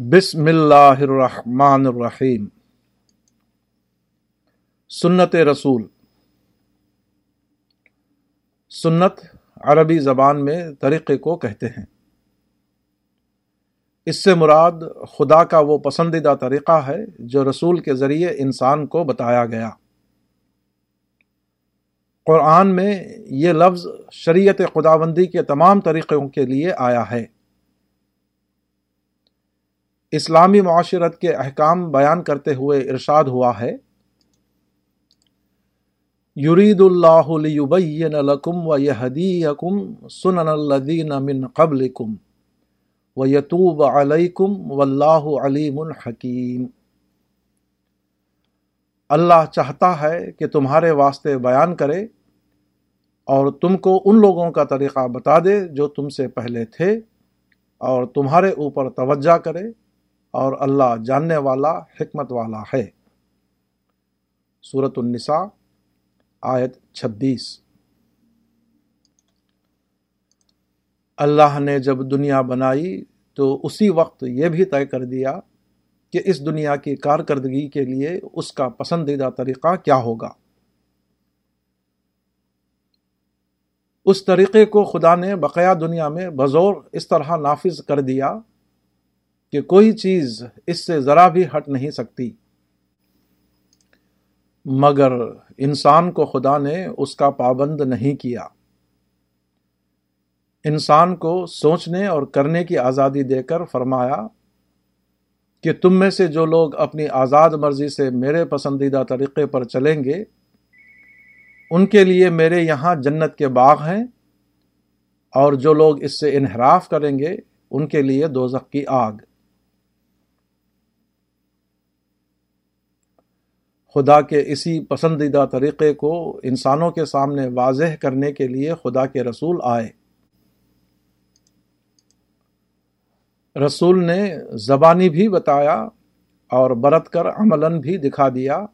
بسم اللہ الرحمن الرحیم۔ سنت رسول۔ سنت عربی زبان میں طریقے کو کہتے ہیں۔ اس سے مراد خدا کا وہ پسندیدہ طریقہ ہے جو رسول کے ذریعے انسان کو بتایا گیا۔ قرآن میں یہ لفظ شریعت خداوندی کے تمام طریقوں کے لیے آیا ہے۔ اسلامی معاشرت کے احکام بیان کرتے ہوئے ارشاد ہوا ہے، یرید اللہ لیبین لکم و یہدیکم سنن الذین من قبلکم و یتوب علیکم واللہ علیم حکیم۔ اللہ چاہتا ہے کہ تمہارے واسطے بیان کرے اور تم کو ان لوگوں کا طریقہ بتا دے جو تم سے پہلے تھے اور تمہارے اوپر توجہ کرے۔ اور اللہ جاننے والا حکمت والا ہے۔ صورت النساء، آیت چھبیس۔ اللہ نے جب دنیا بنائی تو اسی وقت یہ بھی طے کر دیا کہ اس دنیا کی کارکردگی کے لیے اس کا پسندیدہ طریقہ کیا ہوگا۔ اس طریقے کو خدا نے بقیہ دنیا میں بزور اس طرح نافذ کر دیا کہ کوئی چیز اس سے ذرا بھی ہٹ نہیں سکتی۔ مگر انسان کو خدا نے اس کا پابند نہیں کیا۔ انسان کو سوچنے اور کرنے کی آزادی دے کر فرمایا کہ تم میں سے جو لوگ اپنی آزاد مرضی سے میرے پسندیدہ طریقے پر چلیں گے، ان کے لیے میرے یہاں جنت کے باغ ہیں اور جو لوگ اس سے انحراف کریں گے، ان کے لیے دوزخ کی آگ۔ خدا کے اسی پسندیدہ طریقے کو انسانوں کے سامنے واضح کرنے کے لیے خدا کے رسول آئے۔ رسول نے زبانی بھی بتایا اور برت کر عملاً بھی دکھا دیا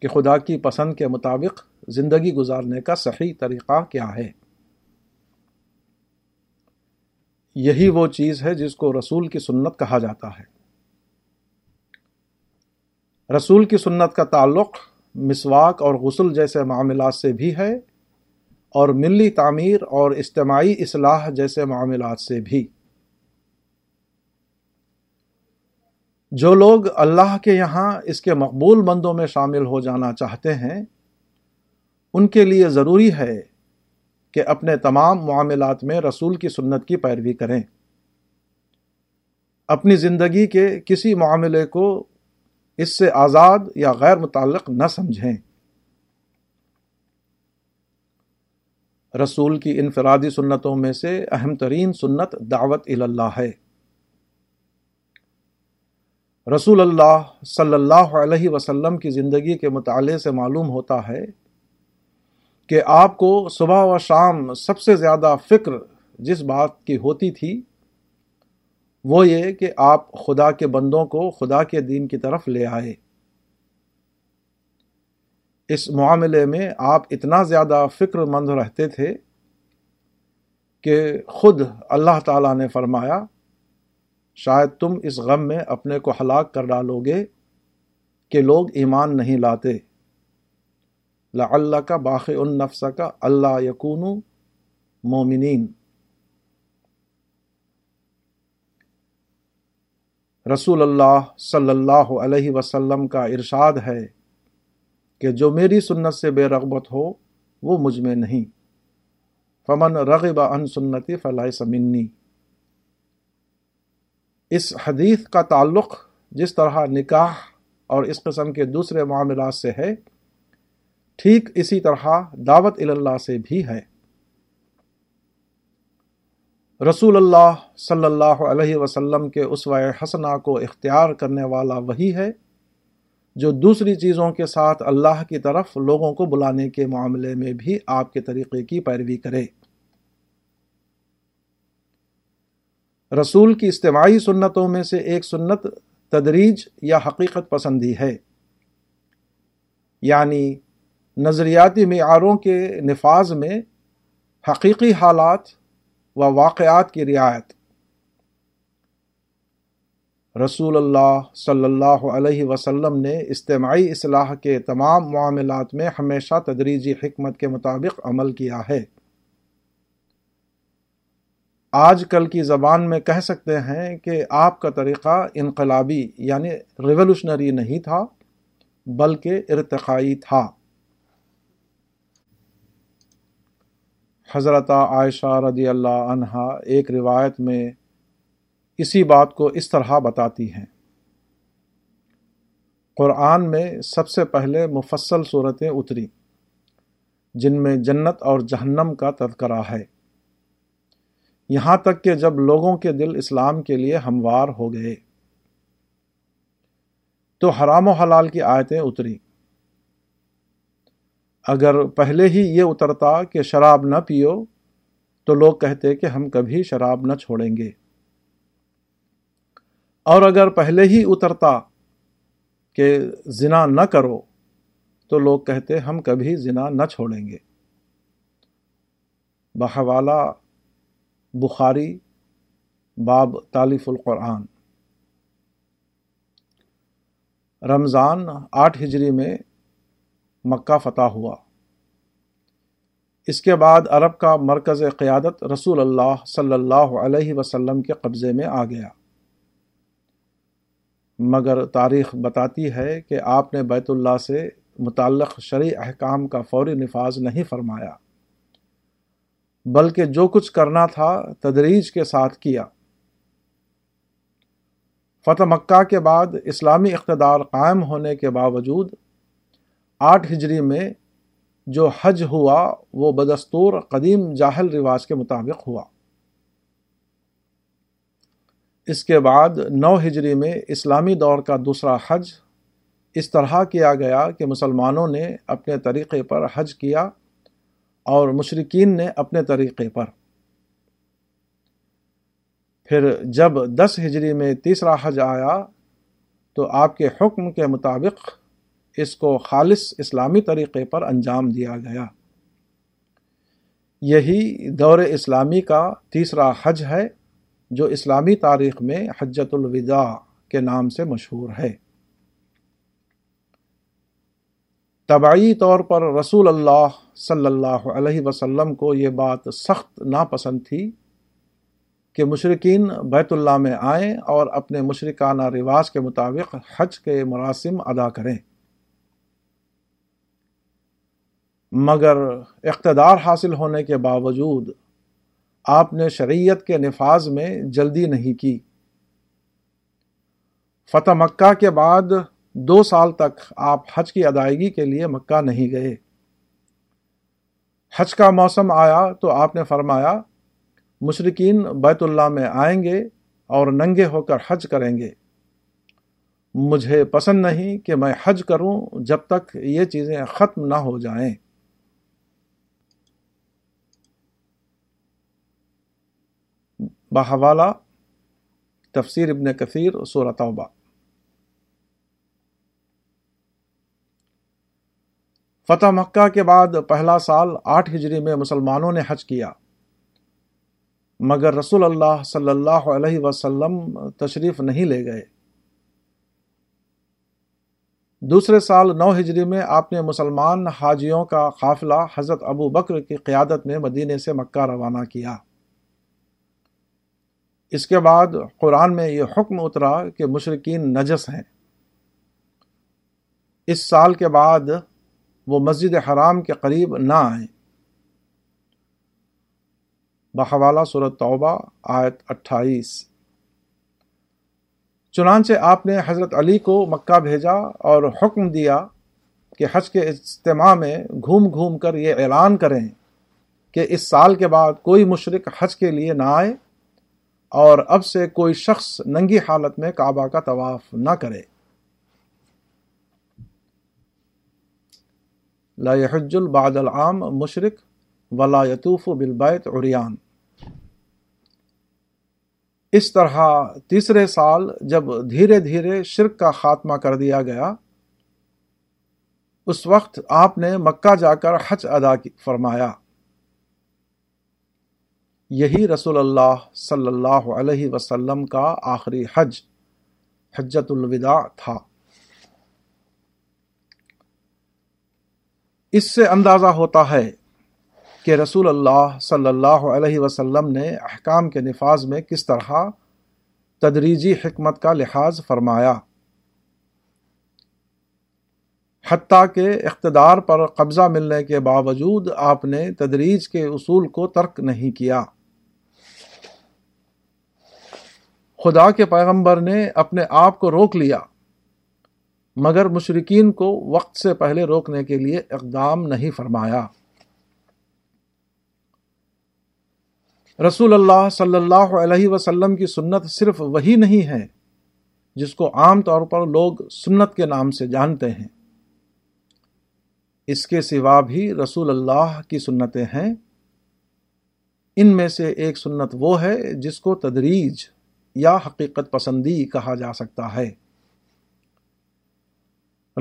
کہ خدا کی پسند کے مطابق زندگی گزارنے کا صحیح طریقہ کیا ہے۔ یہی وہ چیز ہے جس کو رسول کی سنت کہا جاتا ہے۔ رسول کی سنت کا تعلق مسواک اور غسل جیسے معاملات سے بھی ہے اور ملی تعمیر اور اجتماعی اصلاح جیسے معاملات سے بھی۔ جو لوگ اللہ کے یہاں اس کے مقبول بندوں میں شامل ہو جانا چاہتے ہیں، ان کے لیے ضروری ہے کہ اپنے تمام معاملات میں رسول کی سنت کی پیروی کریں۔ اپنی زندگی کے کسی معاملے کو اس سے آزاد یا غیر متعلق نہ سمجھیں۔ رسول کی انفرادی سنتوں میں سے اہم ترین سنت دعوت اللہ ہے۔ رسول اللہ صلی اللہ علیہ وسلم کی زندگی کے مطالعے سے معلوم ہوتا ہے کہ آپ کو صبح و شام سب سے زیادہ فکر جس بات کی ہوتی تھی وہ یہ کہ آپ خدا کے بندوں کو خدا کے دین کی طرف لے آئے۔ اس معاملے میں آپ اتنا زیادہ فکر مند رہتے تھے کہ خود اللہ تعالیٰ نے فرمایا، شاید تم اس غم میں اپنے کو ہلاک کر ڈالو گے کہ لوگ ایمان نہیں لاتے۔ اللہ کا باخ ان نفس کا اللہ یقون مومنین۔ رسول اللہ صلی اللہ علیہ وسلم کا ارشاد ہے کہ جو میری سنت سے بے رغبت ہو، وہ مجھ میں نہیں۔ فمن رغب ان سنتی فلاح سمنی اس حدیث کا تعلق جس طرح نکاح اور اس قسم کے دوسرے معاملات سے ہے، ٹھیک اسی طرح دعوت اللہ سے بھی ہے۔ رسول اللہ صلی اللہ علیہ وسلم کے اسوہ حسنہ کو اختیار کرنے والا وہی ہے جو دوسری چیزوں کے ساتھ اللہ کی طرف لوگوں کو بلانے کے معاملے میں بھی آپ کے طریقے کی پیروی کرے۔ رسول کی اجتماعی سنتوں میں سے ایک سنت تدریج یا حقیقت پسندی ہے۔ یعنی نظریاتی معیاروں کے نفاذ میں حقیقی حالات و واقعات کی رعایت۔ رسول اللہ صلی اللہ علیہ وسلم نے اجتماعی اصلاح کے تمام معاملات میں ہمیشہ تدریجی حکمت کے مطابق عمل کیا ہے۔ آج کل کی زبان میں کہہ سکتے ہیں کہ آپ کا طریقہ انقلابی یعنی ریولوشنری نہیں تھا، بلکہ ارتقائی تھا۔ حضرت عائشہ رضی اللہ عنہا ایک روایت میں اسی بات کو اس طرح بتاتی ہیں۔ قرآن میں سب سے پہلے مفصل صورتیں اتری، جن میں جنت اور جہنم کا تذکرہ ہے۔ یہاں تک کہ جب لوگوں کے دل اسلام کے لیے ہموار ہو گئے، تو حرام و حلال کی آیتیں اتری۔ اگر پہلے ہی یہ اترتا کہ شراب نہ پیو، تو لوگ کہتے کہ ہم کبھی شراب نہ چھوڑیں گے۔ اور اگر پہلے ہی اترتا کہ زنا نہ کرو، تو لوگ کہتے ہم کبھی زنا نہ چھوڑیں گے۔ بحوالہ بخاری، باب تالیف القرآن۔ رمضان آٹھ ہجری میں مکہ فتح ہوا۔ اس کے بعد عرب کا مرکز قیادت رسول اللہ صلی اللہ علیہ وسلم کے قبضے میں آ گیا۔ مگر تاریخ بتاتی ہے کہ آپ نے بیت اللہ سے متعلق شرعی احکام کا فوری نفاذ نہیں فرمایا، بلکہ جو کچھ کرنا تھا تدریج کے ساتھ کیا۔ فتح مکہ کے بعد اسلامی اقتدار قائم ہونے کے باوجود آٹھ ہجری میں جو حج ہوا، وہ بدستور قدیم جاہل رواج کے مطابق ہوا۔ اس کے بعد نو ہجری میں اسلامی دور کا دوسرا حج اس طرح کیا گیا کہ مسلمانوں نے اپنے طریقے پر حج کیا اور مشرقین نے اپنے طریقے پر۔ پھر جب دس ہجری میں تیسرا حج آیا تو آپ کے حکم کے مطابق اس کو خالص اسلامی طریقے پر انجام دیا گیا۔ یہی دور اسلامی کا تیسرا حج ہے، جو اسلامی تاریخ میں حجت الوداع کے نام سے مشہور ہے۔ طبعی طور پر رسول اللہ صلی اللہ علیہ وسلم کو یہ بات سخت ناپسند تھی کہ مشرقین بیت اللہ میں آئیں اور اپنے مشرکانہ رواج کے مطابق حج کے مراسم ادا کریں۔ مگر اقتدار حاصل ہونے کے باوجود آپ نے شریعت کے نفاذ میں جلدی نہیں کی۔ فتح مکہ کے بعد دو سال تک آپ حج کی ادائیگی کے لیے مکہ نہیں گئے۔ حج کا موسم آیا تو آپ نے فرمایا مشرقین بیت اللہ میں آئیں گے اور ننگے ہو کر حج کریں گے۔ مجھے پسند نہیں کہ میں حج کروں جب تک یہ چیزیں ختم نہ ہو جائیں۔ بحوالہ تفسیر ابن کثیر سورہ توبہ۔ فتح مکہ کے بعد پہلا سال آٹھ ہجری میں مسلمانوں نے حج کیا۔ مگر رسول اللہ صلی اللہ علیہ وسلم تشریف نہیں لے گئے۔ دوسرے سال نو ہجری میں آپ نے مسلمان حاجیوں کا قافلہ حضرت ابو بکر کی قیادت میں مدینے سے مکہ روانہ کیا۔ اس کے بعد قرآن میں یہ حکم اترا کہ مشرقین نجس ہیں۔ اس سال کے بعد وہ مسجد حرام کے قریب نہ آئیں۔ بحوالہ صورت توبہ آیت اٹھائیس۔ چنانچہ آپ نے حضرت علی کو مکہ بھیجا اور حکم دیا کہ حج کے اجتماع میں گھوم گھوم کر یہ اعلان کریں کہ اس سال کے بعد کوئی مشرق حج کے لیے نہ آئے۔ اور اب سے کوئی شخص ننگی حالت میں کعبہ کا طواف نہ کرے۔ لا يحج البعد العام مشرق ولا یطوف بالبیت عریان اس طرح تیسرے سال جب دھیرے دھیرے شرک کا خاتمہ کر دیا گیا، اس وقت آپ نے مکہ جا کر حج ادا فرمایا۔ یہی رسول اللہ صلی اللہ علیہ وسلم کا آخری حج حجت الوداع تھا۔ اس سے اندازہ ہوتا ہے کہ رسول اللہ صلی اللہ علیہ وسلم نے احکام کے نفاذ میں کس طرح تدریجی حکمت کا لحاظ فرمایا۔ حتیٰ کہ اقتدار پر قبضہ ملنے کے باوجود آپ نے تدریج کے اصول کو ترک نہیں کیا۔ خدا کے پیغمبر نے اپنے آپ کو روک لیا، مگر مشرقین کو وقت سے پہلے روکنے کے لیے اقدام نہیں فرمایا۔ رسول اللہ صلی اللہ علیہ وسلم کی سنت صرف وہی نہیں ہے جس کو عام طور پر لوگ سنت کے نام سے جانتے ہیں۔ اس کے سوا بھی رسول اللہ کی سنتیں ہیں۔ ان میں سے ایک سنت وہ ہے جس کو تدریج یا حقیقت پسندی کہا جا سکتا ہے۔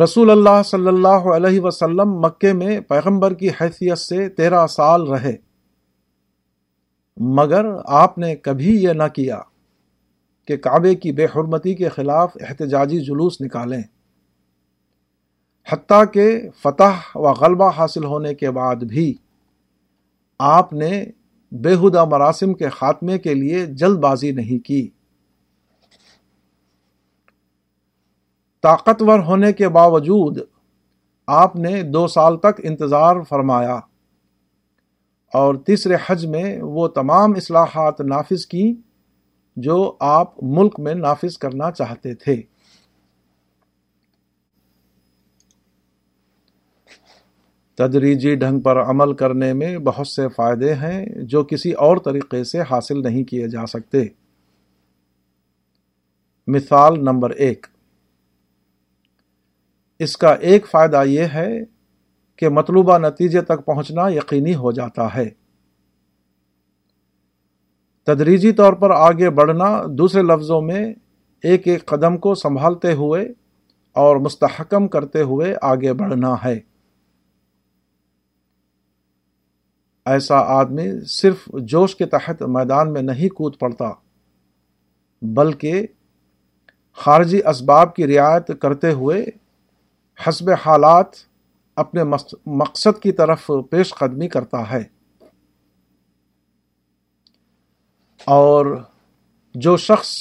رسول اللہ صلی اللہ علیہ وسلم مکے میں پیغمبر کی حیثیت سے تیرہ سال رہے۔ مگر آپ نے کبھی یہ نہ کیا کہ کعبے کی بے حرمتی کے خلاف احتجاجی جلوس نکالیں۔ حتیٰ کہ فتح و غلبہ حاصل ہونے کے بعد بھی آپ نے بےحدہ مراسم کے خاتمے کے لیے جلد بازی نہیں کی۔ طاقتور ہونے کے باوجود آپ نے دو سال تک انتظار فرمایا اور تیسرے حج میں وہ تمام اصلاحات نافذ کی جو آپ ملک میں نافذ کرنا چاہتے تھے۔ تدریجی ڈھنگ پر عمل کرنے میں بہت سے فائدے ہیں جو کسی اور طریقے سے حاصل نہیں کیے جا سکتے۔ مثال نمبر ایک۔ اس کا ایک فائدہ یہ ہے کہ مطلوبہ نتیجے تک پہنچنا یقینی ہو جاتا ہے۔ تدریجی طور پر آگے بڑھنا دوسرے لفظوں میں ایک ایک قدم کو سنبھالتے ہوئے اور مستحکم کرتے ہوئے آگے بڑھنا ہے۔ ایسا آدمی صرف جوش کے تحت میدان میں نہیں کود پڑتا، بلکہ خارجی اسباب کی رعایت کرتے ہوئے حسب حالات اپنے مقصد کی طرف پیش قدمی کرتا ہے۔ اور جو شخص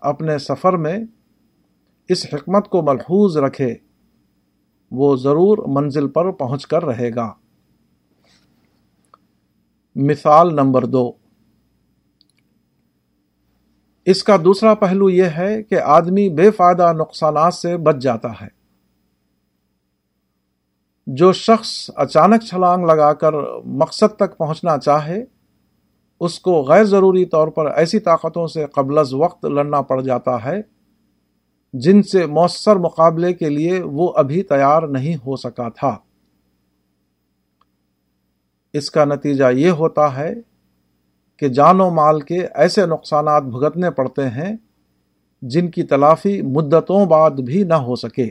اپنے سفر میں اس حکمت کو ملحوظ رکھے، وہ ضرور منزل پر پہنچ کر رہے گا۔ مثال نمبر دو۔ اس کا دوسرا پہلو یہ ہے کہ آدمی بے فائدہ نقصانات سے بچ جاتا ہے۔ جو شخص اچانک چھلانگ لگا کر مقصد تک پہنچنا چاہے، اس کو غیر ضروری طور پر ایسی طاقتوں سے قبل از وقت لڑنا پڑ جاتا ہے، جن سے مؤثر مقابلے کے لیے وہ ابھی تیار نہیں ہو سکا تھا۔ اس کا نتیجہ یہ ہوتا ہے کہ جان و مال کے ایسے نقصانات بھگتنے پڑتے ہیں جن کی تلافی مدتوں بعد بھی نہ ہو سکے۔